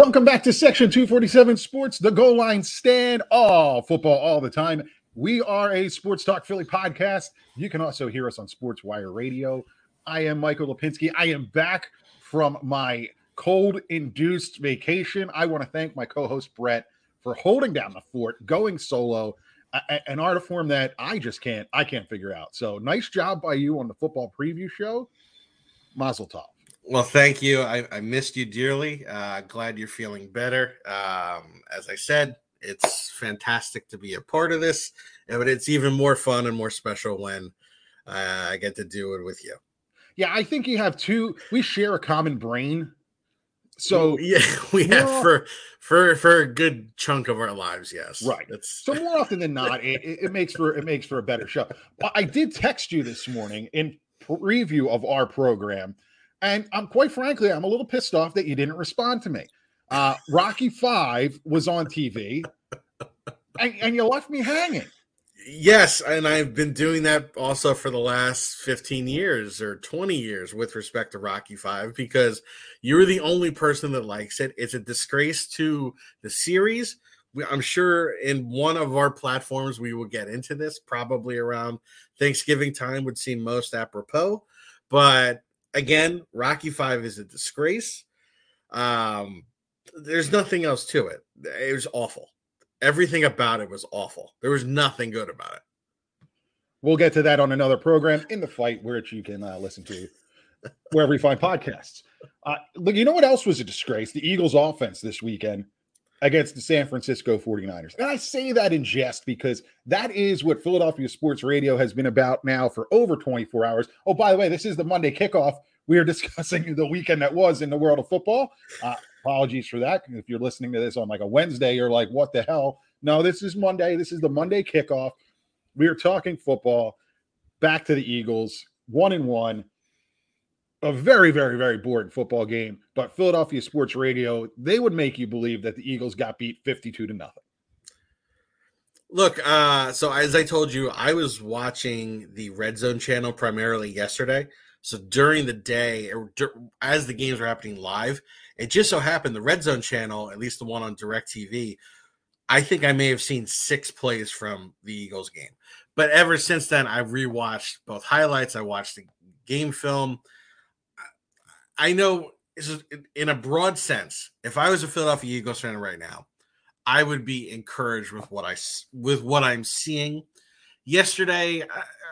Welcome back to Section 247 Sports, the goal line stand, all football all the time. We are a Sports Talk Philly podcast. You can also hear us on SportzWire Radio. I am Michael Lipinski. I am back from my cold induced vacation. I want to thank my co host Brett for holding down the fort, going solo, an art form that I just can't, I can't figure out. So nice job by you on the football preview show. Mazel tov. Well, thank you. I, I missed you dearly. Uh, glad you're feeling better. Um, as I said, it's fantastic to be a part of this, but it's even more fun and more special when uh, I get to do it with you. Yeah, I think you have two. We share a common brain. So yeah, we have for for for a good chunk of our lives. Yes, right. It's... So more often than not, it, it makes for it makes for a better show. I did text you this morning in preview of our program and I'm quite frankly, I'm a little pissed off that you didn't respond to me. Uh, Rocky Five was on TV, and, and you left me hanging. Yes, and I've been doing that also for the last 15 years or 20 years with respect to Rocky 5 because you're the only person that likes it. It's a disgrace to the series. I'm sure in one of our platforms we will get into this probably around Thanksgiving time would seem most apropos, but again, Rocky Five is a disgrace. Um, there's nothing else to it. It was awful. Everything about it was awful. There was nothing good about it. We'll get to that on another program in the fight, which you can uh, listen to wherever you find podcasts. Uh, look, you know what else was a disgrace? The Eagles' offense this weekend against the San Francisco 49ers. And I say that in jest because that is what Philadelphia Sports Radio has been about now for over 24 hours. Oh, by the way, this is the Monday kickoff. We are discussing the weekend that was in the world of football. Uh, apologies for that. If you're listening to this on like a Wednesday, you're like, what the hell? No, this is Monday. This is the Monday kickoff. We are talking football. Back to the Eagles, one and one a very, very, very boring football game. But Philadelphia Sports Radio, they would make you believe that the Eagles got beat 52 to nothing. Look, uh, so as I told you, I was watching the Red Zone channel primarily yesterday. So during the day, as the games were happening live, it just so happened the Red Zone channel, at least the one on DirecTV, I think I may have seen six plays from the Eagles game. But ever since then, I've rewatched both highlights. I watched the game film. I know in a broad sense, if I was a Philadelphia Eagles fan right now, I would be encouraged with what I with what I'm seeing. Yesterday,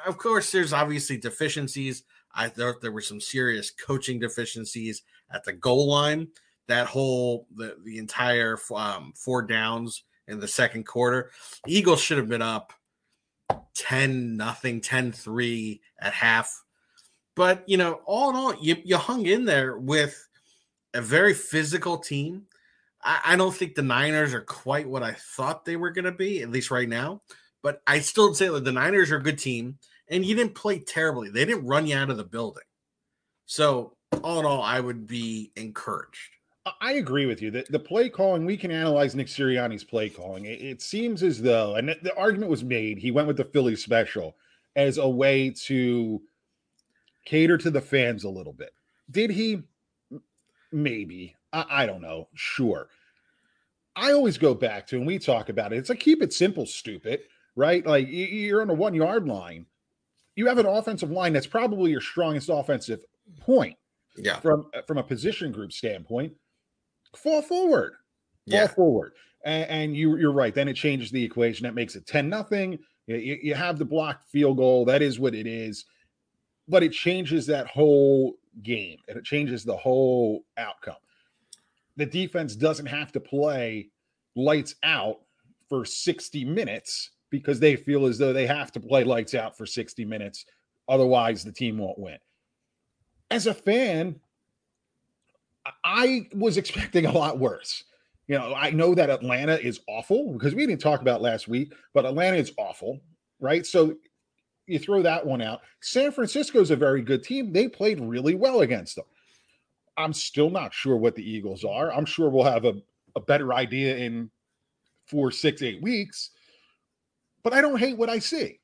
of course, there's obviously deficiencies. I thought there were some serious coaching deficiencies at the goal line. That whole the the entire um, four downs in the second quarter, Eagles should have been up 10 nothing, 10 3 at half but you know, all in all, you, you hung in there with a very physical team. I, I don't think the Niners are quite what I thought they were going to be, at least right now. But I still say that the Niners are a good team, and you didn't play terribly. They didn't run you out of the building. So all in all, I would be encouraged. I agree with you. that the play calling, we can analyze Nick Sirianni's play calling. It, it, seems as though, and the argument was made, he went with the Philly special as a way to cater to the fans a little bit. Did he? Maybe. I, I don't know. Sure. I always go back to, and we talk about it. It's like keep it simple, stupid, right? Like you're on a one yard line. You have an offensive line that's probably your strongest offensive point. Yeah. From uh, from a position group standpoint, fall forward, fall yeah. forward, and, and, you you're right. Then it changes the equation. That makes it ten nothing. You, you have the blocked field goal. That is what it is but it changes that whole game and it changes the whole outcome. The defense doesn't have to play lights out for 60 minutes because they feel as though they have to play lights out for 60 minutes. Otherwise, the team won't win. As a fan, I was expecting a lot worse. You know, I know that Atlanta is awful because we didn't talk about last week, but Atlanta is awful, right? So you throw that one out. San Francisco is a very good team. They played really well against them. I'm still not sure what the Eagles are. I'm sure we'll have a, a better idea in four, six, eight weeks. But I don't hate what I see.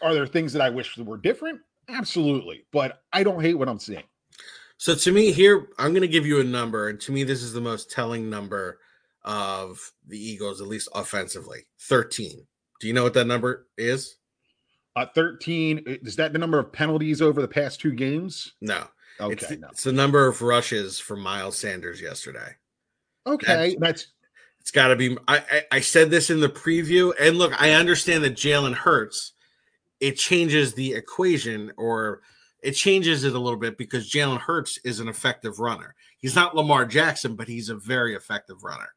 Are there things that I wish were different? Absolutely. But I don't hate what I'm seeing. So to me, here I'm going to give you a number, and to me, this is the most telling number of the Eagles, at least offensively. Thirteen. Do you know what that number is? Uh, 13. Is that the number of penalties over the past two games? No. Okay. It's, the- no. it's the number of rushes for Miles Sanders yesterday. Okay. That's It's got to be. I, I I said this in the preview, and look, I understand that Jalen Hurts. It changes the equation, or it changes it a little bit because Jalen Hurts is an effective runner. He's not Lamar Jackson, but he's a very effective runner.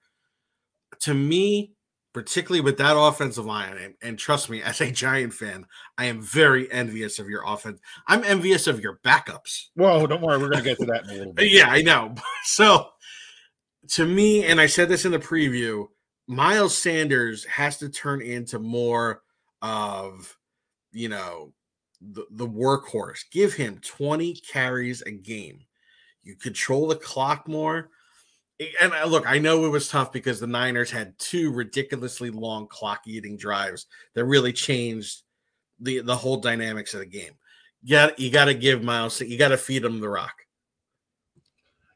To me, particularly with that offensive line, and, and trust me, as a Giant fan, I am very envious of your offense. I'm envious of your backups. well, don't worry, we're gonna get to that in a little bit. Yeah, I know. So to me, and I said this in the preview, Miles Sanders has to turn into more of, you know, the, the workhorse. Give him 20 carries a game. You control the clock more. And I- look, I know it was tough because the Niners had two ridiculously long clock eating drives that really changed the the whole dynamics of the game. You got you got to give Miles, you got to feed him the rock.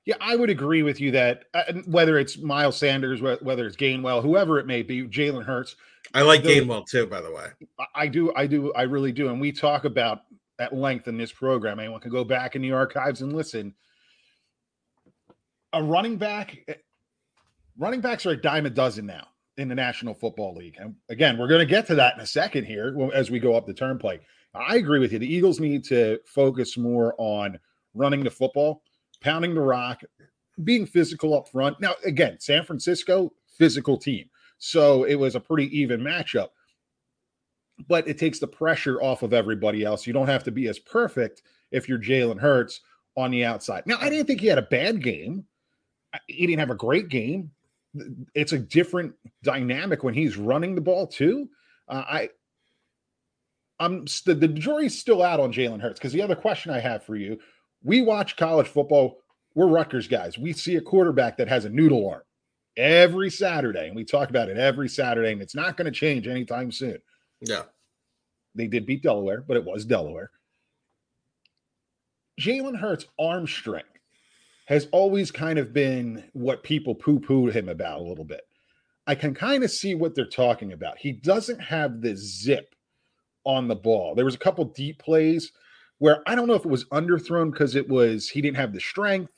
Yeah, I would agree with you that uh, whether it's Miles Sanders, wh- whether it's Gainwell, whoever it may be, Jalen Hurts, I like The- Gainwell too, by the way. I do, I do, I really do. And we talk about at length in this program. Anyone can go back in the archives and listen. A running back, eh, running backs are a dime a dozen now in the National Football League. And again, we're going to get to that in a second here as we go up the turnpike. I agree with you. The Eagles need to focus more on running the football, pounding the rock, being physical up front. Now, again, San Francisco, physical team. So it was a pretty even matchup but it takes the pressure off of everybody else. You don't have to be as perfect if you're Jalen Hurts on the outside. Now, I didn't think he had a bad game. He didn't have a great game. It's a different dynamic when he's running the ball too. Uh, I, I'm st- the jury's still out on Jalen Hurts because the other question I have for you: We watch college football. We're Rutgers guys. We see a quarterback that has a noodle arm every Saturday, and we talk about it every Saturday, and it's not going to change anytime soon. Yeah. They did beat Delaware, but it was Delaware. Jalen Hurts' arm strength has always kind of been what people poo poo him about a little bit. I can kind of see what they're talking about. He doesn't have the zip on the ball. There was a couple deep plays where I don't know if it was underthrown because it was he didn't have the strength.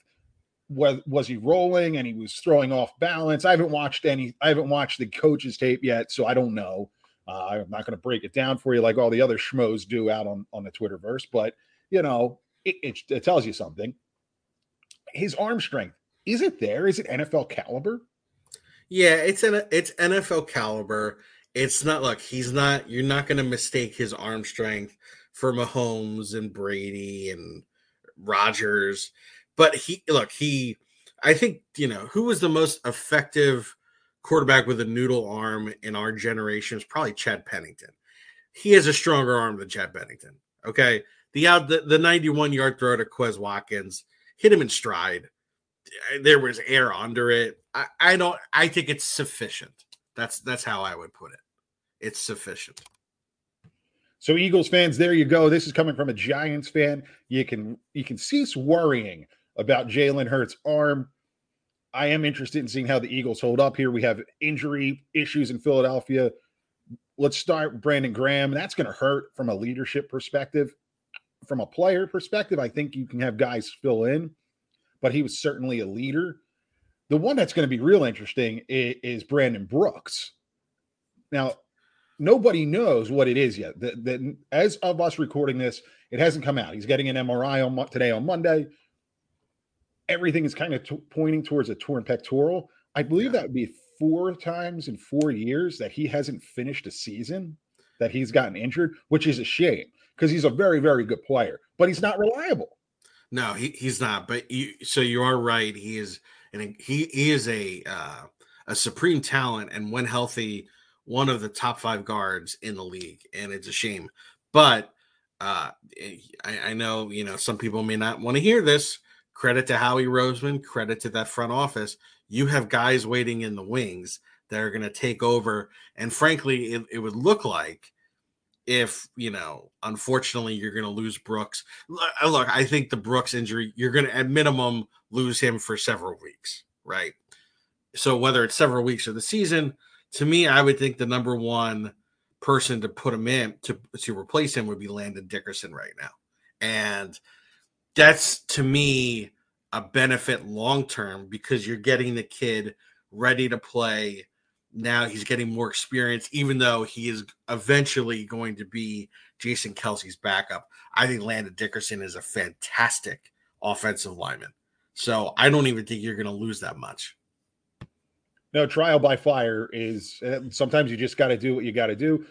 Was was he rolling and he was throwing off balance? I haven't watched any. I haven't watched the coach's tape yet, so I don't know. Uh, I'm not going to break it down for you like all the other schmoes do out on on the Twitterverse, but you know it, it, it tells you something. His arm strength is it there? Is it NFL caliber? Yeah, it's an it's NFL caliber. It's not like he's not you're not gonna mistake his arm strength for Mahomes and Brady and Rodgers. But he look, he I think, you know, who was the most effective quarterback with a noodle arm in our generation is probably Chad Pennington. He has a stronger arm than Chad Pennington. Okay. The out the, the 91 yard throw to Quez Watkins hit him in stride. Eh, there was air under it. I, I don't I think it's sufficient. That's that's how I would put it. It's sufficient. So Eagles fans, there you go. This is coming from a Giants fan. You can you can cease worrying about Jalen Hurts' arm. I am interested in seeing how the Eagles hold up here. We have injury issues in Philadelphia. Let's start Brandon Graham. That's going to hurt from a leadership perspective. From a player perspective, I think you can have guys fill in, but he was certainly a leader. The one that's going to be real interesting is, is Brandon Brooks. Now, nobody knows what it is yet. The, the, as of us recording this, it hasn't come out. He's getting an MRI on today on Monday. Everything is kind of t- pointing towards a torn pectoral. I believe Yeah. that would be four times in four years that he hasn't finished a season that he's gotten injured, which is a shame because he's a very, very good player, but he's not reliable. No, he, he's not. But you, so you are right. He is, and he he is a uh, a supreme talent, and when healthy, one of the top five guards in the league. And it's a shame. But uh, I, I know you know some people may not want to hear this. Credit to Howie Roseman. Credit to that front office. You have guys waiting in the wings that are going to take over. And frankly, it, it would look like if you know, unfortunately, you're going to lose Brooks. Uh, look, I think the Brooks injury, you're going to at minimum lose him for several weeks, right? So whether it's several weeks or the season, to me, I would think the number one person to put him in to to replace him would be Landon Dickerson right now, and that's to me a benefit long term because you're getting the kid ready to play. Now he's getting more experience, even though he is eventually going to be Jason Kelce's backup. I think Landon Dickerson is a fantastic offensive lineman. So I don't even think you're going to lose that much. No, trial by fire is uh, sometimes you just got to do what you got to do.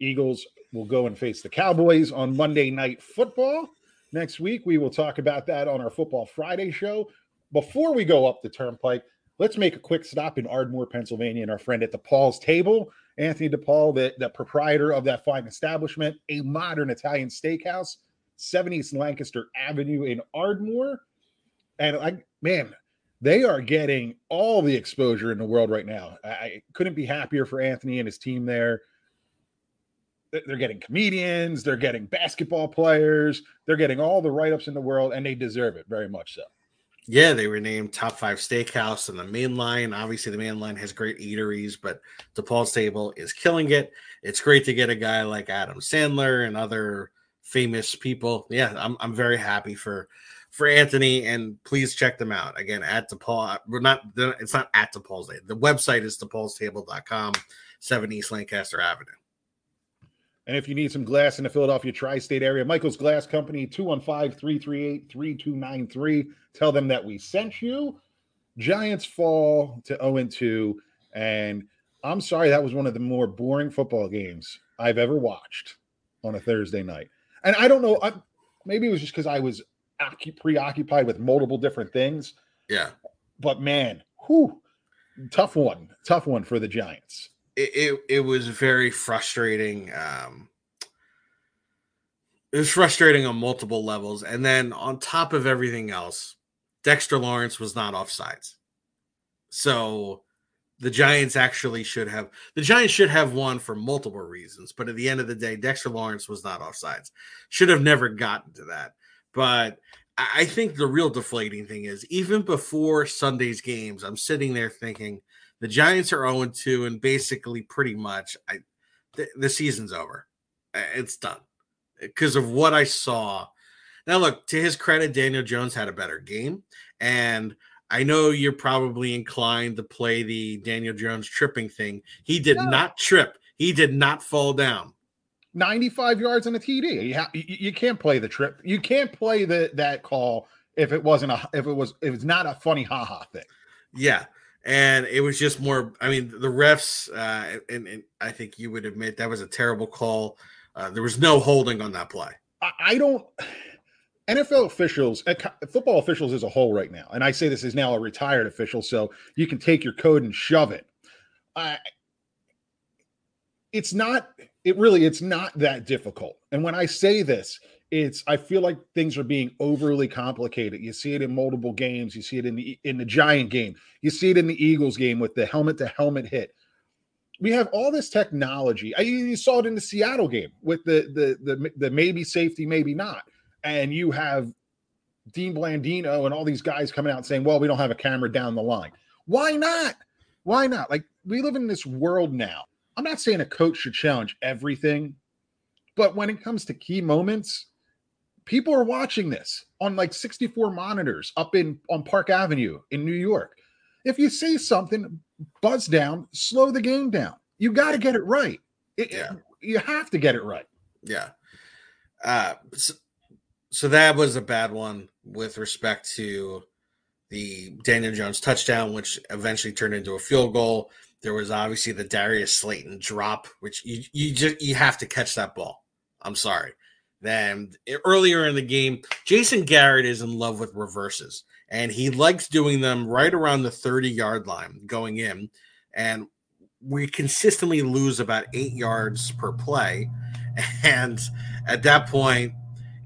Eagles will go and face the Cowboys on Monday Night Football. Next week, we will talk about that on our Football Friday show. Before we go up the turnpike, let's make a quick stop in Ardmore, Pennsylvania, and our friend at DePaul's Table, Anthony DePaul, the, the proprietor of that fine establishment, a modern Italian steakhouse, 7 East Lancaster Avenue in Ardmore. And I, man, they are getting all the exposure in the world right now. I couldn't be happier for Anthony and his team there. They're getting comedians, they're getting basketball players, they're getting all the write ups in the world, and they deserve it very much so. Yeah, they were named top five steakhouse in the main line. Obviously, the main line has great eateries, but DePaul's Table is killing it. It's great to get a guy like Adam Sandler and other famous people. Yeah, I'm I'm very happy for for Anthony, and please check them out again at DePaul. We're not it's not at DePaul's. The website is DePaul'stable.com, 7 East Lancaster Avenue. And if you need some glass in the Philadelphia tri state area, Michael's Glass Company, 215 338 3293. Tell them that we sent you. Giants fall to 0 2. And I'm sorry, that was one of the more boring football games I've ever watched on a Thursday night. And I don't know, I, maybe it was just because I was preoccupied with multiple different things. Yeah. But man, whew, tough one. Tough one for the Giants. It, it, was very frustrating. Um, it was frustrating on multiple levels. And then on top of everything else, Dexter Lawrence was not offsides. So the Giants actually should have the Giants should have won for multiple reasons, but at the end of the day, Dexter Lawrence was not offsides. Should have never gotten to that. But I think the real deflating thing is even before Sunday's games, I'm sitting there thinking the Giants are 0 2, and basically pretty much I the, the season's over. It's done because of what I saw. Now, look, to his credit, Daniel Jones had a better game. And I know you're probably inclined to play the Daniel Jones tripping thing. He did no. not trip, he did not fall down. 95 yards on a TD. You, ha- you, you can't play the trip. You can't play the that call if it wasn't a if it was if it's not a funny haha thing. Yeah. And it was just more. I mean, the refs, uh, and, and I think you would admit that was a terrible call. Uh, there was no holding on that play. I, I don't. NFL officials, football officials as a whole, right now, and I say this is now a retired official, so you can take your code and shove it. Uh, it's not it really it's not that difficult and when i say this it's i feel like things are being overly complicated. You see it in multiple games. You see it in the in the giant game. You see it in the eagles game with the helmet to helmet hit. We have all this technology. I, you saw it in the seattle game with the, the the the maybe safety maybe not. And you have dean blandino and all these guys coming out saying well we don't have a camera down the line. Why not? Why not? Like we live in this world now. I'm not saying a coach should challenge everything, but when it comes to key moments, people are watching this on like 64 monitors up in on Park Avenue in New York. If you say something, buzz down, slow the game down. You got to get it right. It, yeah. You have to get it right. Yeah. Uh, so, so that was a bad one with respect to the Daniel Jones touchdown, which eventually turned into a field goal. There was obviously the Darius Slayton drop, which you you just you have to catch that ball. I'm sorry. Then earlier in the game, Jason Garrett is in love with reverses, and he likes doing them right around the 30 yard line going in. And we consistently lose about eight yards per play. And at that point,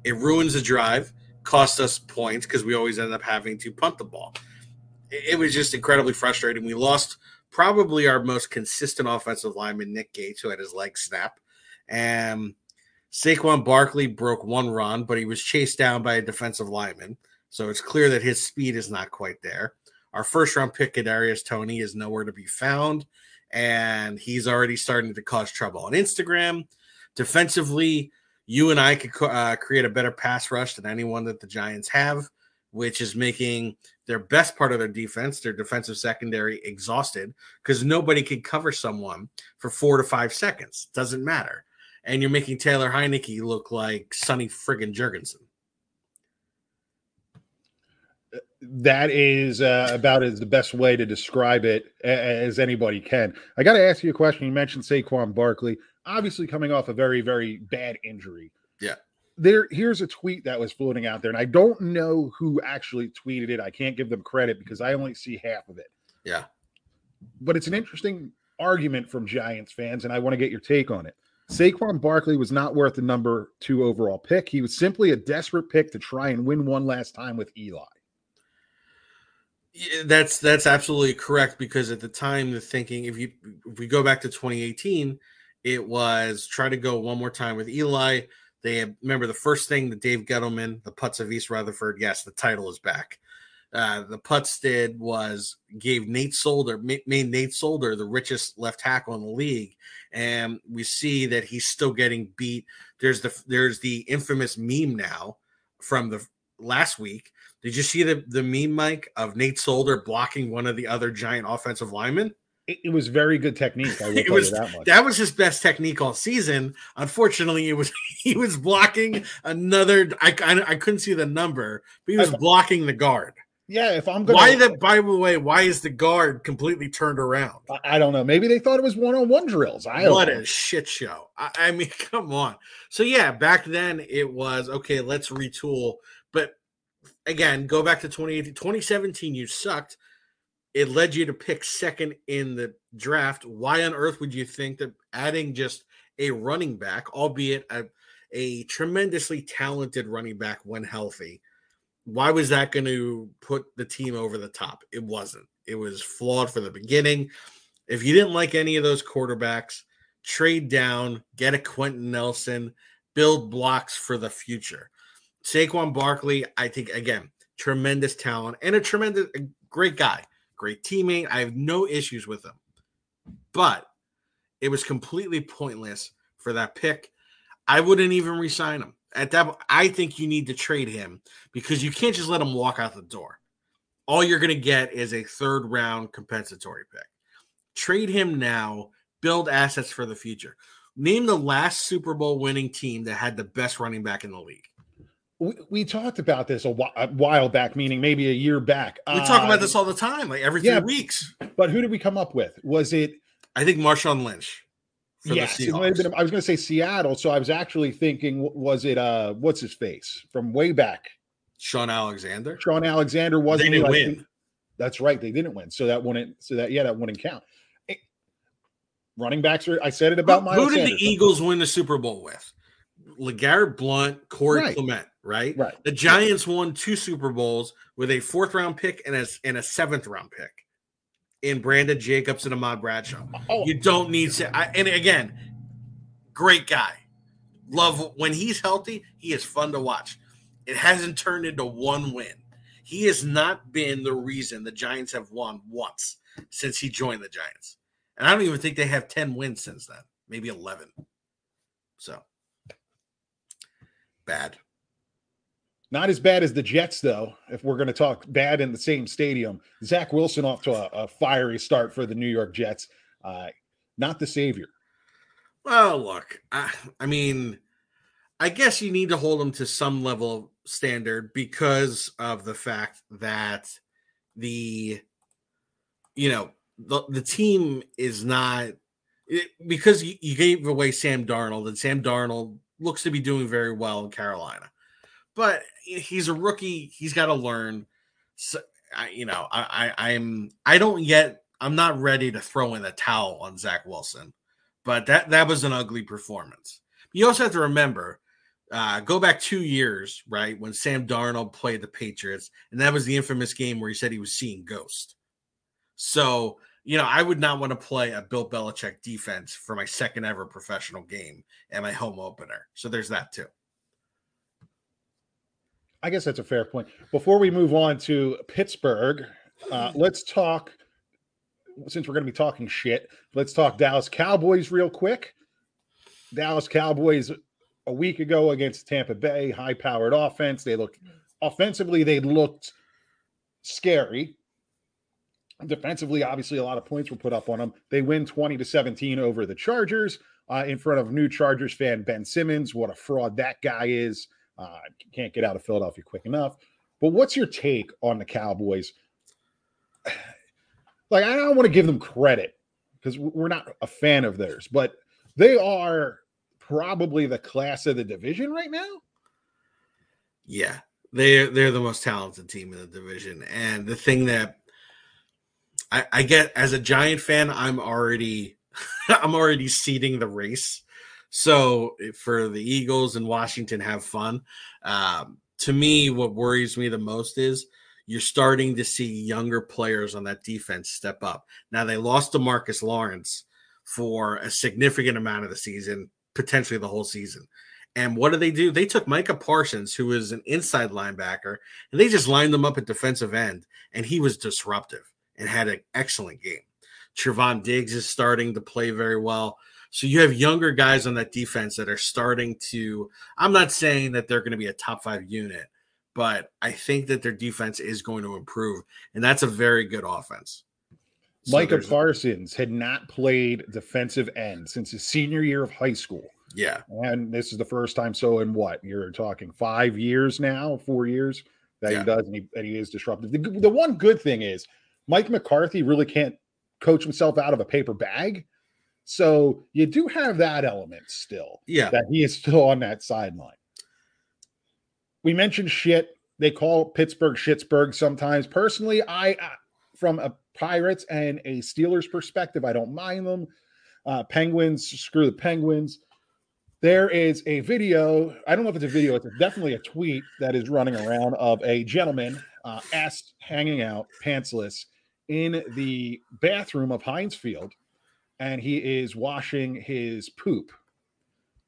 it ruins the drive, costs us points because we always end up having to punt the ball. It was just incredibly frustrating. We lost probably our most consistent offensive lineman, Nick Gates, who had his leg snap. And Saquon Barkley broke one run, but he was chased down by a defensive lineman. So it's clear that his speed is not quite there. Our first round pick, Kadarius Toney, is nowhere to be found, and he's already starting to cause trouble on Instagram. Defensively, you and I could uh, create a better pass rush than anyone that the Giants have, which is making their best part of their defense, their defensive secondary, exhausted because nobody can cover someone for four to five seconds. Doesn't matter. And you're making Taylor Heinicke look like Sonny friggin' Jurgensen. That is uh, about as the best way to describe it as anybody can. I got to ask you a question. You mentioned Saquon Barkley, obviously coming off a very, very bad injury. Yeah there here's a tweet that was floating out there and i don't know who actually tweeted it i can't give them credit because i only see half of it yeah but it's an interesting argument from giants fans and i want to get your take on it saquon barkley was not worth the number two overall pick. He was simply a desperate pick to try and win one last time with eli. Yeah, that's that's absolutely correct because at the time the thinking if you if we go back to 2018 it was try to go one more time with eli. They remember the first thing that Dave Gettleman, the putts of East Rutherford, yes, the title is back. Uh, the putts did was gave Nate Solder, made Nate Solder the richest left tackle in the league, and we see that he's still getting beat. There's the there's the infamous meme now from the last week. Did you see the the meme, Mike, of Nate Solder blocking one of the other giant offensive linemen? it, it was very good technique. I it was that, that, was his best technique all season. Unfortunately, it was he was blocking another. I I, I couldn't see the number, but he was blocking the guard. Yeah, if I'm going, why the by the way, why is the guard completely turned around? I, I don't know. Maybe they thought it was one on one drills. I what know. a shit show. I, I mean, come on. So yeah, back then it was okay. Let's retool, but again, go back to 2018, 2017. You sucked it led you to pick second in the draft. Why on earth would you think that adding just a running back, albeit a, a tremendously talented running back when healthy, why was that going to put the team over the top? It wasn't. It was flawed for the beginning. If you didn't like any of those quarterbacks, trade down, get a Quenton Nelson, build blocks for the future. Saquon Barkley, I think, again, tremendous talent and a tremendous, a great guy great teammate. I have no issues with him. But it was completely pointless for that pick. I wouldn't even resign him. At that I think you need to trade him because you can't just let him walk out the door. All you're going to get is a third round compensatory pick. Trade him now, build assets for the future. Name the last Super Bowl winning team that had the best running back in the league we, we talked about this a, while back, meaning maybe a year back. We uh, talk about this all the time, like every three yeah, weeks. But who did we come up with? Was it? I think Marshawn Lynch. Yes, it might have been. I was going to say Seattle, so I was actually thinking, was it? uh What's his face from way back? Shaun Alexander. Shaun Alexander wasn't. They didn't win. That's right. They didn't win, so that wouldn't. So that yeah, that wouldn't count. It, running backs are. I said it about my. Who did Sanders. the Eagles win the Super Bowl with? LeGarrette Blunt, Corey right. Clement, right? Right. The Giants won two Super Bowls with a fourth round pick and a, and a seventh round pick in Brandon Jacobs and Ahmad Bradshaw. Oh. You don't need to. I, and again, great guy. Love when he's healthy, he is fun to watch. It hasn't turned into one win. He has not been the reason the Giants have won once since he joined the Giants. And I don't even think they have 10 wins since then, maybe 11. So bad. Not as bad as the Jets, though. If we're going to talk bad in the same stadium, Zach Wilson off to a, a fiery start for the New York Jets. Uh, not the savior. Well, look, I, I mean, I guess you need to hold them to some level of standard because of the fact that the, you know, the, the team is not it, because you, you gave away Sam Darnold and Sam Darnold looks to be doing very well in Carolina. But he's a rookie. He's got to learn. So, I, you know, I, I, I'm I don't yet. I'm not ready to throw in the towel on Zach Wilson, but that that was an ugly performance. You also have to remember, uh, go back two years, right when Sam Darnold played the Patriots, and that was the infamous game where he said he was seeing ghosts. So you know, I would not want to play a Bill Belichick defense for my second ever professional game and my home opener. So there's that too. I guess that's a fair point. Before we move on to Pittsburgh, uh, let's talk. Since we're going to be talking shit, let's talk Dallas Cowboys real quick. Dallas Cowboys a week ago against Tampa Bay, high powered offense. They looked offensively, they looked scary. Defensively, obviously, a lot of points were put up on them. They win 20 to 17 over the Chargers uh, in front of new Chargers fan Ben Simmons. What a fraud that guy is. Uh, can't get out of Philadelphia quick enough. But what's your take on the Cowboys? Like, I don't want to give them credit because we're not a fan of theirs, but they are probably the class of the division right now. Yeah, they're they're the most talented team in the division, and the thing that I, I get as a Giant fan, I'm already I'm already seeding the race. So for the Eagles and Washington, have fun. Um, to me, what worries me the most is you're starting to see younger players on that defense step up. Now they lost to Marcus Lawrence for a significant amount of the season, potentially the whole season. And what did they do? They took Micah Parsons, who is an inside linebacker, and they just lined them up at defensive end, and he was disruptive and had an excellent game. Trevon Diggs is starting to play very well. So you have younger guys on that defense that are starting to. I'm not saying that they're going to be a top five unit, but I think that their defense is going to improve, and that's a very good offense. So Micah Parsons had not played defensive end since his senior year of high school. Yeah. And this is the first time. So, in what you're talking five years now, four years that yeah. he does, and he, and he is disruptive. The, the one good thing is Mike McCarthy really can't coach himself out of a paper bag. So, you do have that element still. Yeah. That he is still on that sideline. We mentioned shit. They call Pittsburgh Shitsburg sometimes. Personally, I, I from a Pirates and a Steelers perspective, I don't mind them. Uh, Penguins, screw the Penguins. There is a video. I don't know if it's a video. It's definitely a tweet that is running around of a gentleman uh, ass hanging out, pantsless, in the bathroom of Heinz Field, and he is washing his poop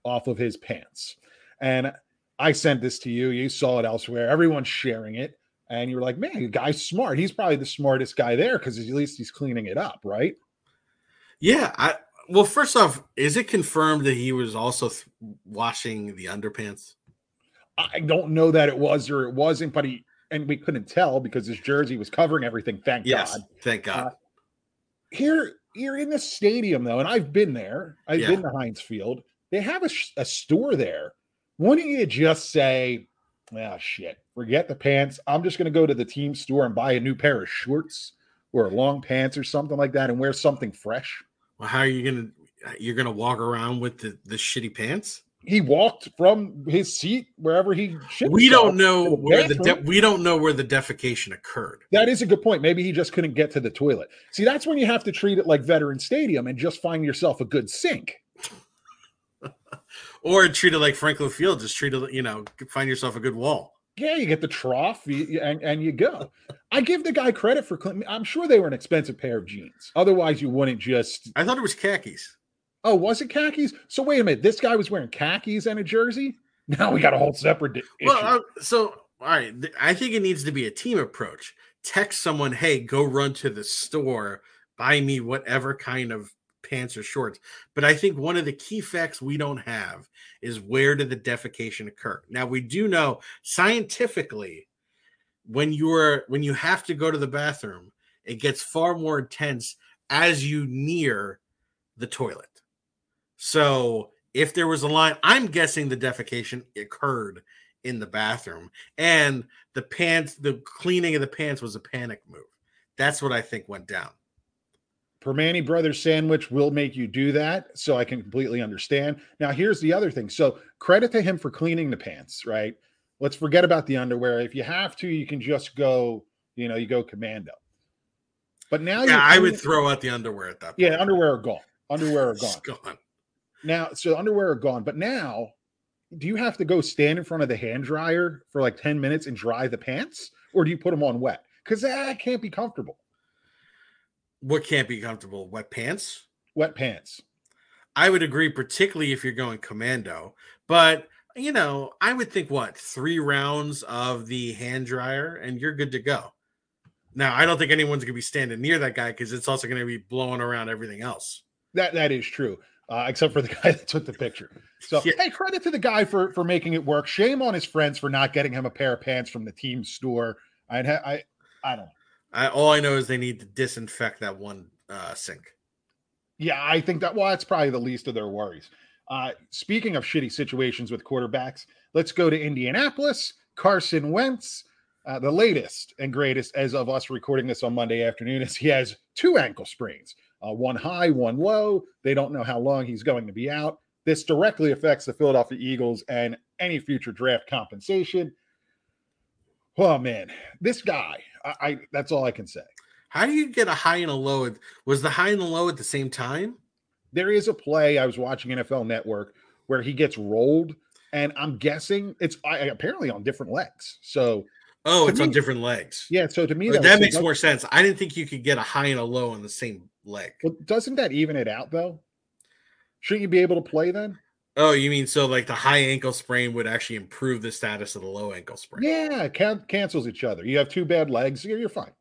off of his pants. And I sent this to you. You saw it elsewhere. Everyone's sharing it and you're like, man, the guy's smart. He's probably the smartest guy there because at least he's cleaning it up, right? Yeah. I well, first off, is it confirmed that he was also th- washing the underpants? I don't know that it was or it wasn't, but he and we couldn't tell because his jersey was covering everything. Thank yes, God. Thank God. Uh, here, you're in the stadium though, and I've been there. I've yeah. been to Heinz Field. They have a, a store there. Why don't you just say, "Ah, shit, forget the pants. I'm just going to go to the team store and buy a new pair of shorts or long pants or something like that and wear something fresh. Well, how are you going to you're going to walk around with the the shitty pants? He walked from his seat wherever he We don't know where the de- we don't know where the defecation occurred. That is a good point. Maybe he just couldn't get to the toilet. See, that's when you have to treat it like Veteran Stadium and just find yourself a good sink. or treat it like Franklin Field. Just treat it, you know, find yourself a good wall. Yeah, you get the trough and, and you go. I give the guy credit for. I'm sure they were an expensive pair of jeans. Otherwise, you wouldn't just. I thought it was khakis. Oh, was it khakis? So wait a minute. This guy was wearing khakis and a jersey. Now we got a whole separate. Issue. Well, uh, so all right. I think it needs to be a team approach. Text someone, hey, go run to the store, buy me whatever kind of pants or shorts. But I think one of the key facts we don't have is where did the defecation occur? Now we do know scientifically when you're when you have to go to the bathroom, it gets far more intense as you near the toilet. So if there was a line, I'm guessing the defecation occurred in the bathroom and the pants, the cleaning of the pants was a panic move. That's what I think went down. Primanti Brothers sandwich will make you do that. So I can completely understand. Now, here's the other thing. So credit to him for cleaning the pants, right? Let's forget about the underwear. If you have to, you can just go, you know, you go commando. But now, yeah, I would throw out the underwear at that. Point. Yeah, underwear are gone. Underwear are gone. gone. Now, so underwear are gone. But now, do you have to go stand in front of the hand dryer for like 10 minutes and dry the pants? Or do you put them on wet? Because that can't be comfortable. What can't be comfortable? Wet pants? Wet pants. I would agree, particularly if you're going commando. But you know, I would think what three rounds of the hand dryer and you're good to go. Now, I don't think anyone's gonna be standing near that guy because it's also gonna be blowing around everything else. That that is true, uh, except for the guy that took the picture. So, yeah. hey, credit to the guy for for making it work. Shame on his friends for not getting him a pair of pants from the team store. I I I don't. I, all I know is they need to disinfect that one uh, sink. Yeah, I think that. Well, that's probably the least of their worries. Uh, speaking of shitty situations with quarterbacks, let's go to Indianapolis. Carson Wentz, uh, the latest and greatest as of us recording this on Monday afternoon, is he has two ankle sprains, uh, one high, one low. They don't know how long he's going to be out. This directly affects the Philadelphia Eagles and any future draft compensation. Oh man, this guy, I, I that's all I can say. How do you get a high and a low? Was the high and the low at the same time? There is a play I was watching NFL Network where he gets rolled, and I'm guessing it's apparently on different legs. So, oh, it's me, on different legs. Yeah. So to me, that, that makes more sense. I didn't think you could get a high and a low on the same leg. Well, doesn't that even it out though? Shouldn't you be able to play then? Oh, you mean so like the high ankle sprain would actually improve the status of the low ankle sprain? Yeah, can- cancels each other. You have two bad legs, you're fine.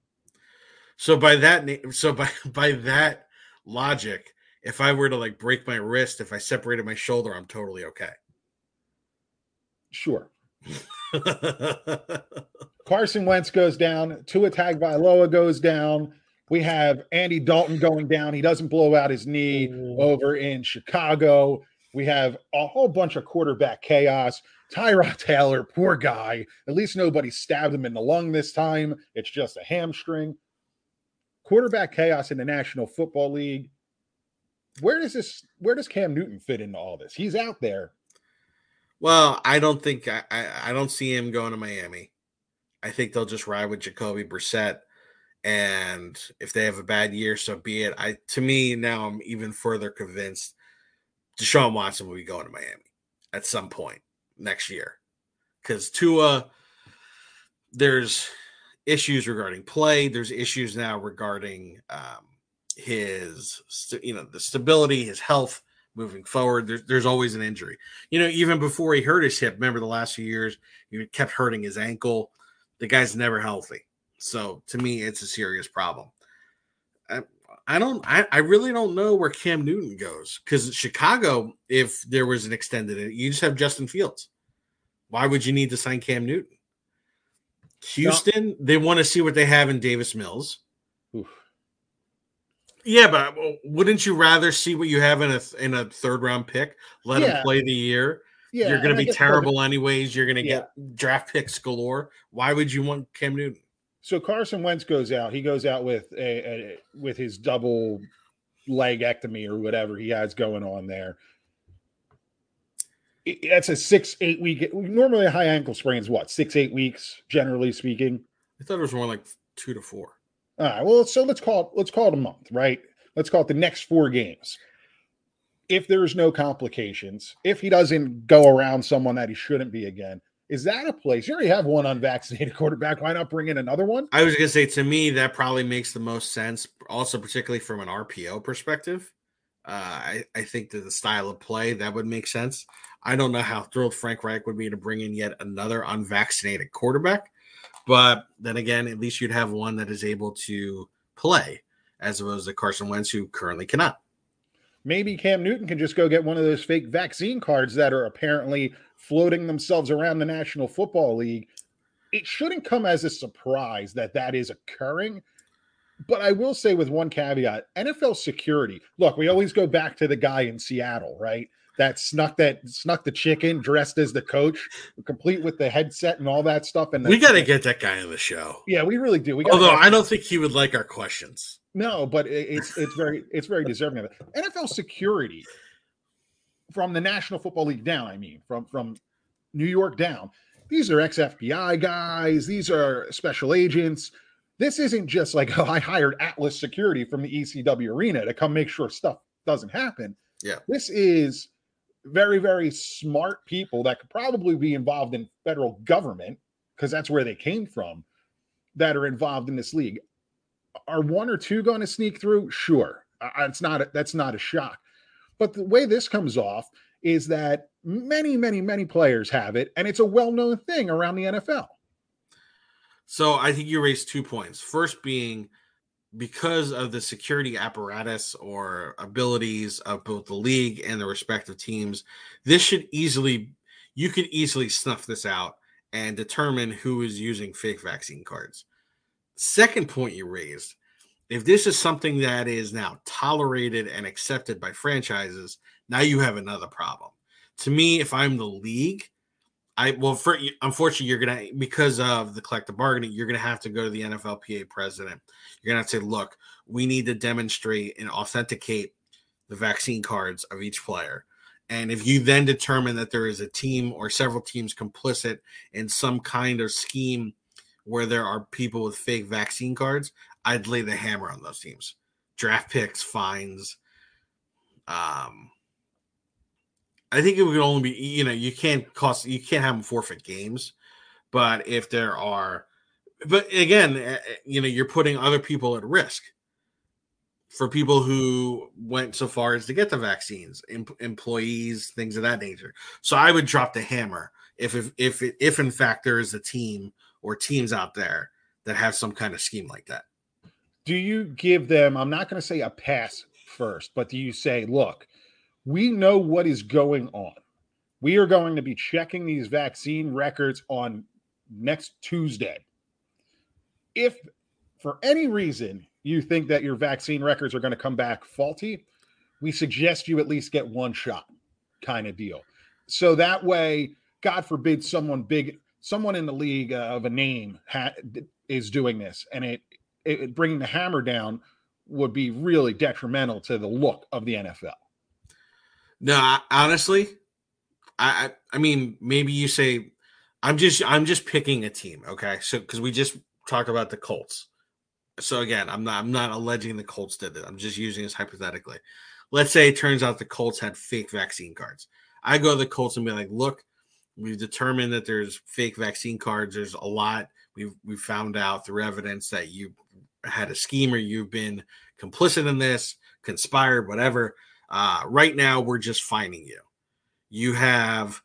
So by that, so by by that logic, if I were to like break my wrist, if I separated my shoulder, I'm totally okay. Sure. Carson Wentz goes down. Tua Tagovailoa goes down. We have Andy Dalton going down. He doesn't blow out his knee Ooh. over in Chicago. We have a whole bunch of quarterback chaos. Tyrod Taylor, poor guy. At least nobody stabbed him in the lung this time. It's just a hamstring quarterback chaos in the National Football League. Where does this? Where does Cam Newton fit into all this? He's out there. Well, I don't think I, I, I don't see him going to Miami. I think they'll just ride with Jacoby Brissett, and if they have a bad year, so be it. I to me now, I'm even further convinced Deshaun Watson will be going to Miami at some point next year because Tua, there's issues regarding play. There's issues now regarding um, his, you know, the stability, his health moving forward. There's, there's always an injury. You know, even before he hurt his hip, remember the last few years, he kept hurting his ankle. The guy's never healthy. So to me, it's a serious problem. I, I don't, I, I really don't know where Cam Newton goes because Chicago, if there was an extended, you just have Justin Fields. Why would you need to sign Cam Newton? Houston, no. they want to see what they have in Davis Mills. Oof. Yeah, but wouldn't you rather see what you have in a in a third round pick? Let yeah. him play the year. Yeah, you're going to be terrible anyways. You're going to yeah. get draft picks galore. Why would you want Cam Newton? So Carson Wentz goes out. He goes out with a, a with his double leg ectomy or whatever he has going on there that's a six eight week normally a high ankle sprain is what six eight weeks generally speaking i thought it was more like two to four all right well so let's call it let's call it a month right? Let's call it the next four games. If there's no complications if he doesn't go around someone that he shouldn't be again is that a place you already have one unvaccinated quarterback why not bring in another one? I was going to say to me that probably makes the most sense also particularly from an rpo perspective. Uh, I, I think that the style of play that would make sense. I don't know how thrilled Frank Reich would be to bring in yet another unvaccinated quarterback, but then again, at least you'd have one that is able to play, as opposed to Carson Wentz, who currently cannot. Maybe Cam Newton can just go get one of those fake vaccine cards that are apparently floating themselves around the National Football League. It shouldn't come as a surprise that that is occurring but I will say with one caveat NFL security. Look, we always go back to the guy in Seattle, right? That snuck that snuck the chicken dressed as the coach, complete with the headset and all that stuff. And we got to get that guy on the show. Yeah, we really do. We although I don't think he would like our questions. No, but it's it's very it's very deserving of it. NFL security from the National Football League down. I mean, from from New York down. These are ex FBI guys. These are special agents this isn't just like, oh, I hired Atlas Security from the ECW arena to come make sure stuff doesn't happen. Yeah. This is very, very smart people that could probably be involved in federal government because that's where they came from that are involved in this league. are one or two going to sneak through? Sure, it's not. A, that's not a shock. But the way this comes off is that many, many, many players have it, and it's a well-known thing around the NFL. So I think you raised two points. First being because of the security apparatus or abilities of both the league and the respective teams, this should easily you could easily snuff this out and determine who is using fake vaccine cards. Second point you raised, if this is something that is now tolerated and accepted by franchises, now you have another problem. To me, if I'm the league, I well, for unfortunately, you're gonna because of the collective bargaining, you're gonna have to go to the NFLPA president. You're gonna have to say, look, we need to demonstrate and authenticate the vaccine cards of each player. And if you then determine that there is a team or several teams complicit in some kind of scheme where there are people with fake vaccine cards, I'd lay the hammer on those teams. Draft picks, fines, um, I think it would only be you know you can't cost you can't have them forfeit games, but if there are, but again, eh, eh, you know you're putting other people at risk. For people who went so far as to get the vaccines, em- employees, things of that nature. So I would drop the hammer if if if if in fact there is a team or teams out there that have some kind of scheme like that. Do you give them? I'm not going to say a pass first, but do you say, look? We know what is going on. We are going to be checking these vaccine records on next Tuesday. If for any reason you think that your vaccine records are going to come back faulty, we suggest you at least get one shot kind of deal. So that way, God forbid, someone big, someone in the league uh, of a name ha- is doing this, and it, it bringing the hammer down would be really detrimental to the look of the NFL. No, I, honestly, I, I mean maybe you say I'm just I'm just picking a team, okay? So because we just talked about the Colts. So again, I'm not I'm not alleging the Colts did it. I'm just using this hypothetically. Let's say it turns out the Colts had fake vaccine cards. I go to the Colts and be like, look, we've determined that there's fake vaccine cards. There's a lot. We've we found out through evidence that you had a scheme or you've been complicit in this, conspired, whatever. Uh, right now, we're just finding you. You have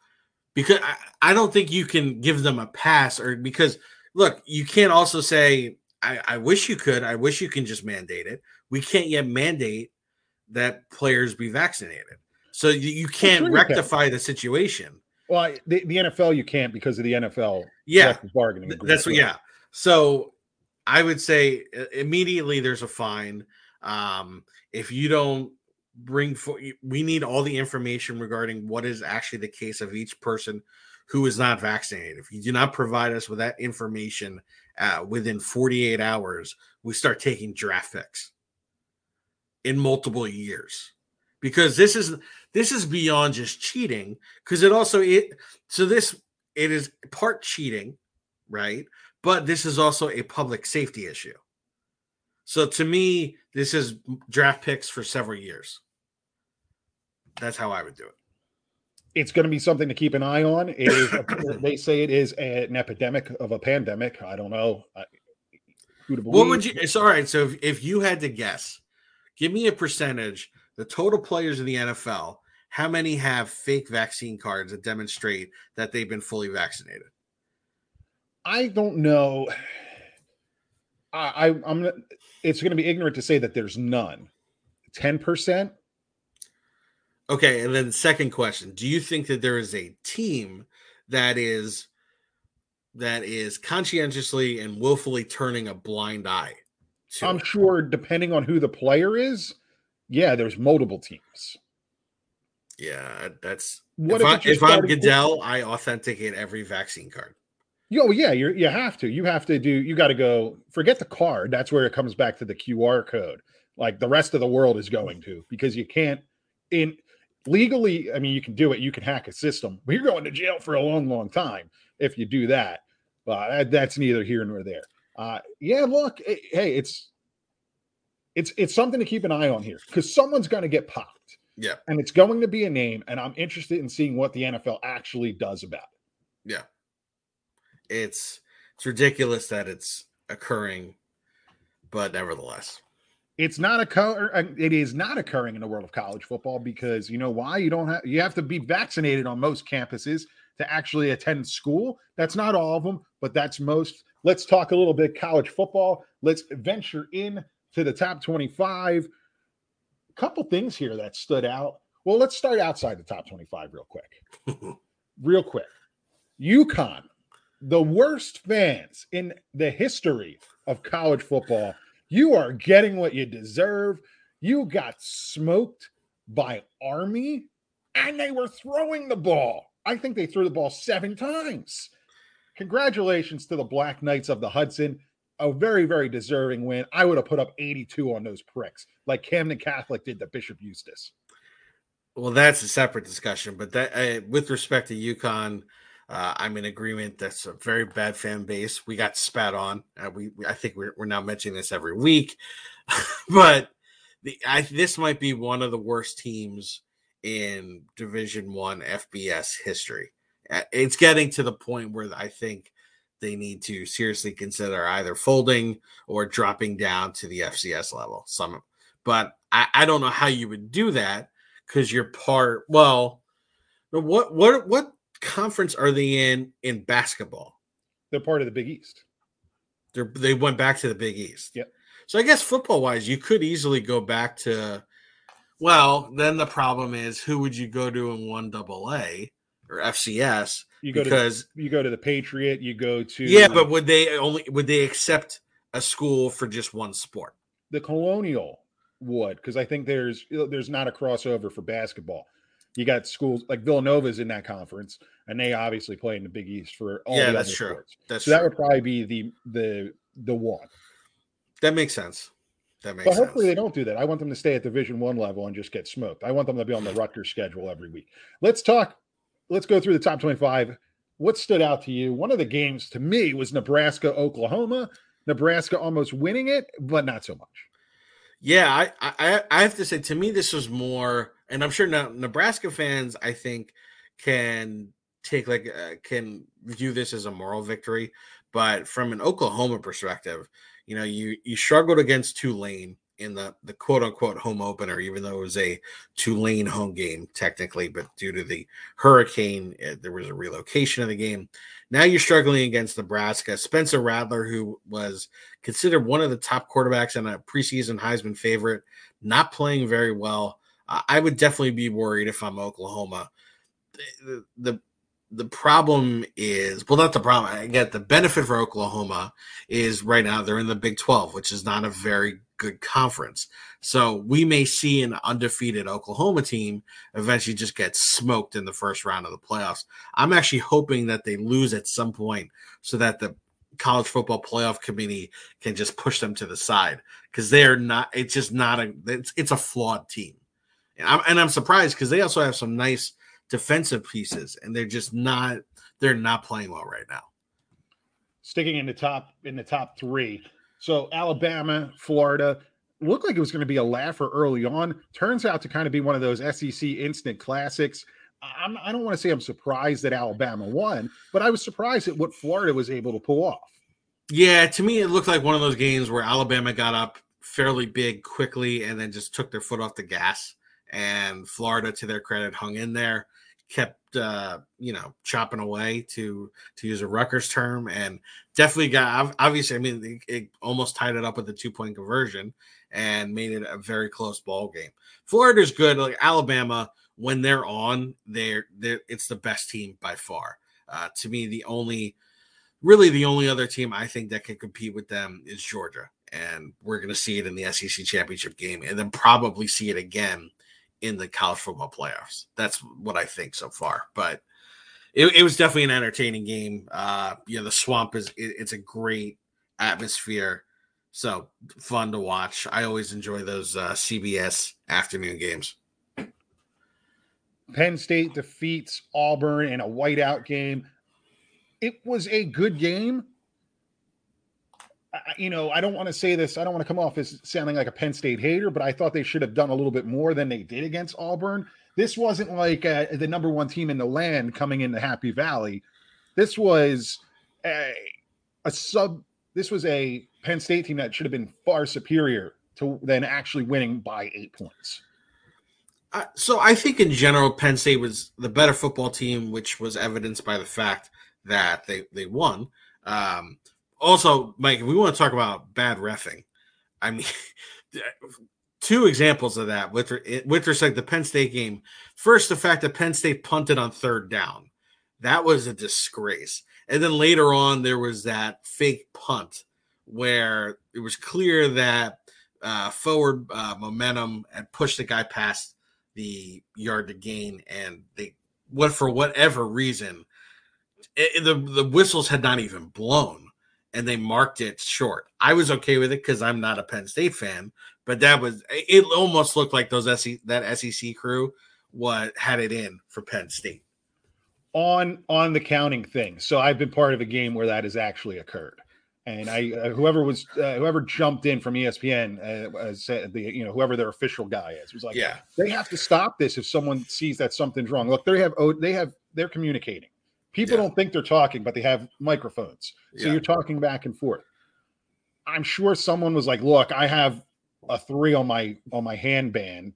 because I, I, don't think you can give them a pass or because look, you can't also say I, I wish you could. I wish you can just mandate it. We can't yet mandate that players be vaccinated. So you, you can't sure rectify you can. the situation. Well, the, the NFL you can't because of the NFL yeah bargaining. That's what yeah. So I would say immediately there's a fine. Um, if you don't bring for we need all the information regarding what is actually the case of each person who is not vaccinated. If you do not provide us with that information uh, within 48 hours, we start taking draft picks in multiple years. Because this is this is beyond just cheating because it also it so this it is part cheating right? But this is also a public safety issue. So to me this is draft picks for several years that's how I would do it. It's going to be something to keep an eye on. It is. they say it is an epidemic of a pandemic. I don't know. who to believe. What would you? It's all right. So if, if you had to guess, give me a percentage. The total players in the NFL. How many have fake vaccine cards that demonstrate that they've been fully vaccinated? I don't know. I, I I'm. It's going to be ignorant to say that there's none. Ten percent. Okay, and then second question: Do you think that there is a team that is that is conscientiously and willfully turning a blind eye? I'm it? sure, depending on who the player is, yeah, there's multiple teams. Yeah, that's what if, I, if I'm Goodell, I authenticate every vaccine card. Oh yeah, you you have to. You have to do. You got to go. Forget the card. That's where it comes back to the QR code. Like the rest of the world is going to because you can't in legally, I mean, you can do it. You can hack a system. But you're going to jail for a long, long time if you do that. But that's neither here nor there. Uh, yeah, look, it, hey, it's it's it's something to keep an eye on here because someone's going to get popped. Yeah, and it's going to be a name, and I'm interested in seeing what the NFL actually does about it. Yeah, it's it's ridiculous that it's occurring but nevertheless, it's not occur. Uh, it is not occurring in the world of college football because you know why you don't have you have to be vaccinated on most campuses to actually attend school. That's not all of them, but that's most. Let's talk a little bit college football. Let's venture in to the top 25. A couple things here that stood out. Well, let's start outside the top 25 real quick. real quick. UConn, the worst fans in the history of college football. You are getting what you deserve. You got smoked by Army, and they were throwing the ball. I think they threw the ball seven times. Congratulations to the Black Knights of the Hudson. A very, very deserving win. I would have put up 82 on those pricks, like Camden Catholic did to Bishop Eustace. Well, that's a separate discussion, but that uh, with respect to UConn, uh, I'm in agreement. That's a very bad fan base. We got spat on. Uh, we, we, I think we're, we're now mentioning this every week, but the, I, this might be one of the worst teams in Division One FBS history. It's getting to the point where I think they need to seriously consider either folding or dropping down to the FCS level. Some, but I, I don't know how you would do that because you're part. Well, what what what conference are they in in basketball? They're part of the Big East. They they went back to the Big East. Yep. So I guess football wise, you could easily go back to. Well, then the problem is who would you go to in one double A or FCS? You go because to, you go to the Patriot. You go to yeah, but would they only would they accept a school for just one sport? The Colonial would because I think there's there's not a crossover for basketball you got schools like Villanova's in that conference, and they obviously play in the Big East for all yeah, the that's other true. sports. That's so true. that would probably be the the the one. That makes sense. That makes but sense. hopefully they don't do that. I want them to stay at Division One level and just get smoked. I want them to be on the Rutgers schedule every week. Let's talk. Let's go through the top twenty-five. What stood out to you? One of the games to me was Nebraska Oklahoma. Nebraska almost winning it, but not so much. Yeah, I, I I have to say to me this was more and I'm sure now Nebraska fans, I think, can take like uh, can view this as a moral victory, but from an Oklahoma perspective, you know, you you struggled against Tulane in the the quote unquote home opener, even though it was a Tulane home game technically, but due to the hurricane, it, eh, there was a relocation of the game. Now you're struggling against Nebraska. Spencer Rattler, who was considered one of the top quarterbacks and a preseason Heisman favorite, not playing very well. I would definitely be worried if I'm Oklahoma. The, the the problem is well not the problem i get the benefit for oklahoma is right now they're in the big 12 which is not a very good conference. So we may see an undefeated oklahoma team eventually just get smoked in the first round of the playoffs. I'm actually hoping that they lose at some point so that the college football playoff committee can just push them to the side because they're not it's just not a it's, it's a flawed team and I'm, and I'm surprised because they also have some nice defensive pieces, and they're just not they're not playing well right now. Sticking in the top in the top three, so Alabama, Florida looked like it was going to be a laugher early on. Turns out to kind of be one of those SEC instant classics. I'm, I don't want to say I'm surprised that Alabama won, but I was surprised at what Florida was able to pull off. Yeah, to me, it looked like one of those games where Alabama got up fairly big quickly and then just took their foot off the gas and Florida, to their credit, hung in there, kept uh, you know chopping away to to use a Rutgers term, and definitely got obviously. I mean, it, it almost tied it up with a two point conversion and made it a very close ball game. Florida's good. Like Alabama, when they're on, they're, they're it's the best team by far. Uh, to me, the only really the only other team I think that can compete with them is Georgia. And we're going to see it in the SEC championship game and then probably see it again in the college football playoffs. That's what I think so far. But it, it was definitely an entertaining game. Uh, you know, the swamp is it, it's a great atmosphere. So fun to watch. I always enjoy those uh, CBS afternoon games. Penn State defeats Auburn in a whiteout game. It was a good game you know, I don't want to say this. I don't want to come off as sounding like a Penn State hater, but I thought they should have done a little bit more than they did against Auburn. This wasn't like uh, the number one team in the land coming into Happy Valley. This was a, a sub. This was a Penn State team that should have been far superior to than actually winning by eight points. Uh, so I think in general, Penn State was the better football team, which was evidenced by the fact that they they won. Um, also, Mike, we want to talk about bad refing, I mean, two examples of that with with respect to the Penn State game. First, the fact that Penn State punted on third down, that was a disgrace. And then later on, there was that fake punt where it was clear that uh, forward uh, momentum had pushed the guy past the yard to gain, and they what for whatever reason, it, the the whistles had not even blown, and they marked it short. I was okay with it because I'm not a Penn State fan, but that was it. Almost looked like those SEC, that SEC crew what had it in for Penn State on on the counting thing. So I've been part of a game where that has actually occurred and I uh, whoever was uh, whoever jumped in from ESPN uh, said the you know whoever their official guy is was like yeah they have to stop this if someone sees that something's wrong. Look, they have oh, they have they're communicating. People yeah. don't think they're talking, but they have microphones, so yeah. you're talking back and forth. I'm sure someone was like, "Look, I have a three on my on my handband.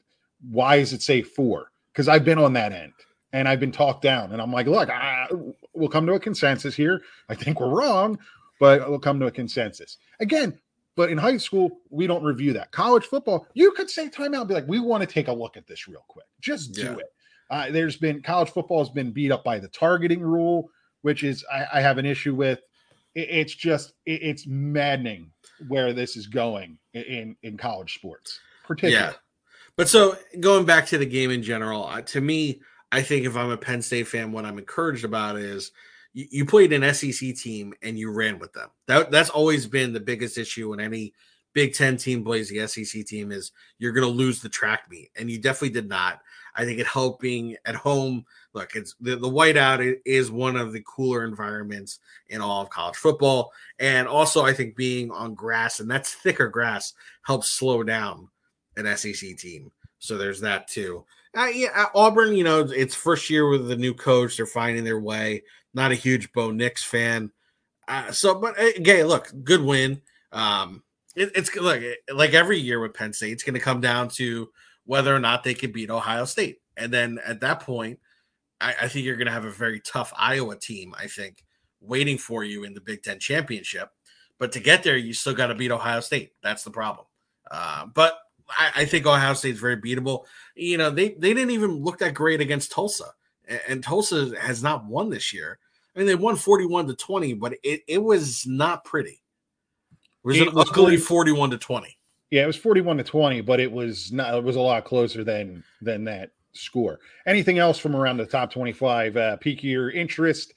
Why is it say four? Because I've been on that end." And I've been talked down, and I'm like, look, I, we'll come to a consensus here. I think we're wrong but we'll come to a consensus. Again, but in high school, we don't review that. College football, you could say timeout and be like, we want to take a look at this real quick. Just do yeah. it. Uh, there's been college football has been beat up by the targeting rule, which is I, I have an issue with. It, it's just it, it's maddening where this is going in in college sports, particularly. Yeah, but so going back to the game in general, uh, to me, I think if I'm a Penn State fan, what I'm encouraged about is you, you played an SEC team and you ran with them. That that's always been the biggest issue in any Big Ten team plays the SEC team is you're going to lose the track meet, and you definitely did not. I think it helping at home. Look, it's the, the whiteout is one of the cooler environments in all of college football, and also I think being on grass and that's thicker grass helps slow down an SEC team. So there's that too. Uh, yeah, Auburn, you know, it's first year with the new coach. They're finding their way. Not a huge Bo Nix fan. Uh, so, but again, uh, look, good win. Um, it, it's look like every year with Penn State, it's going to come down to whether or not they can beat Ohio State, and then at that point, I, I think you're going to have a very tough Iowa team. I think waiting for you in the Big Ten championship. But to get there, you still got to beat Ohio State. That's the problem. Uh, but I, I, think Ohio State is very beatable. You know, they they didn't even look that great against Tulsa, and, and Tulsa has not won this year. I mean, they won 41 to 20, but it, it was not pretty. It was it an ugly 41 to 20. Yeah, it was 41 to 20, but it was not it was a lot closer than than that score. Anything else from around the top 25 uh pique your interest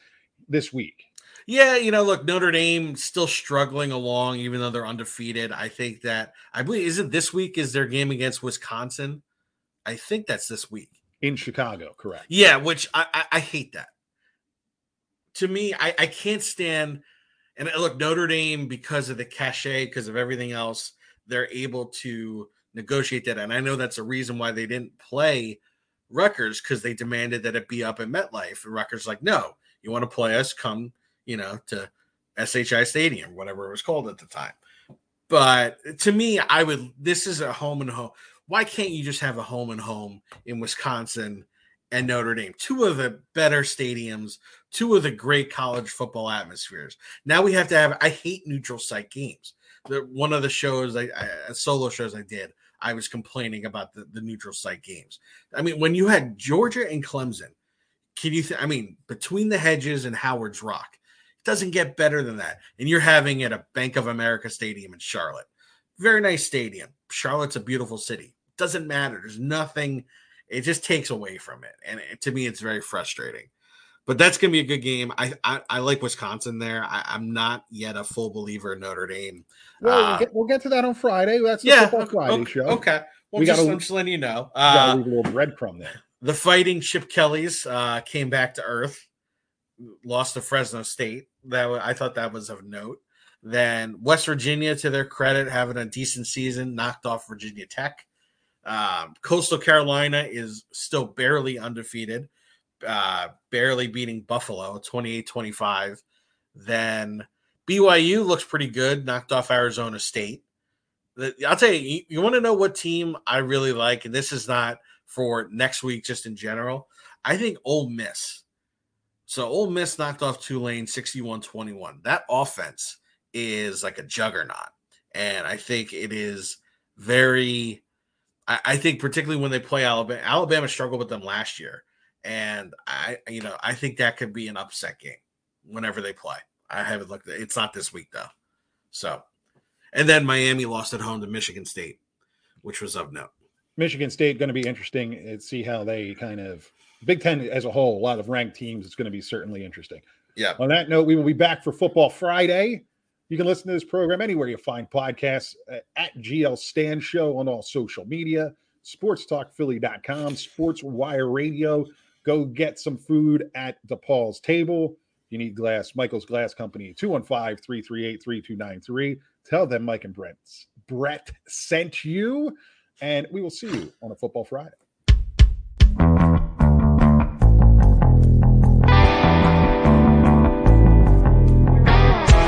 this week? Yeah, you know, look, Notre Dame still struggling along, even though they're undefeated. I think that I believe is it this week is their game against Wisconsin. I think that's this week in Chicago, correct? Yeah, which I, I, I hate that to me, I, I can't stand. And look, Notre Dame, because of the cachet, because of everything else, they're able to negotiate that. And I know that's a reason why they didn't play Rutgers because they demanded that it be up at MetLife. And Rutgers like, no, you want to play us? Come, you know, to SHI Stadium, whatever it was called at the time. But to me, I would. This is a home and home. Why can't you just have a home and home in Wisconsin and Notre Dame, two of the better stadiums, two of the great college football atmospheres. Now we have to have. I hate neutral site games. The, one of the shows, I, I uh, solo shows I did, I was complaining about the, the neutral site games. I mean, when you had Georgia and Clemson, can you? Th- I mean, between the hedges and Howard's Rock, it doesn't get better than that. And you're having at a Bank of America stadium in Charlotte, very nice stadium. Charlotte's a beautiful city. Doesn't matter. There's nothing it just takes away from it, and it, to me, it's very frustrating. But that's going to be a good game. I, I, I like Wisconsin there. I, am not yet a full believer in Notre Dame. Well, uh, we'll, get, we'll, get, to that on Friday. That's the yeah, okay, Friday okay, show. Okay. Well, we just, gotta, I'm just letting you know. Uh, leave a little breadcrumb there. The fighting Chip Kellys uh, came back to earth, lost to Fresno State. That I thought that was of note. Then West Virginia, to their credit, having a decent season, knocked off Virginia Tech. Um, Coastal Carolina is still barely undefeated, uh, barely beating Buffalo 28 25. Then BYU looks pretty good, knocked off Arizona State. I'll tell you, you, you want to know what team I really like, and this is not for next week, just in general. I think Ole Miss. So Ole Miss knocked off Tulane 61-21. That offense is like a juggernaut. And I think it is very I, I think particularly when they play Alabama, Alabama struggled with them last year. And I you know, I think that could be an upset game whenever they play. I haven't looked at it's not this week though. So and then Miami lost at home to Michigan State, which was of note. Michigan State going to be interesting to see how they kind of Big Ten as a whole, a lot of ranked teams. It's going to be certainly interesting. Yeah. On that note, we will be back for Football Friday. You can listen to this program anywhere you find podcasts uh, at GL Stand Show on all social media, sportstalkphilly.com, SportzWire Radio. Go get some food at DePaul's table. You need glass, Michael's Glass Company, 215 338 3293. Tell them Mike and Brent, Brett sent you, and we will see you on a Football Friday.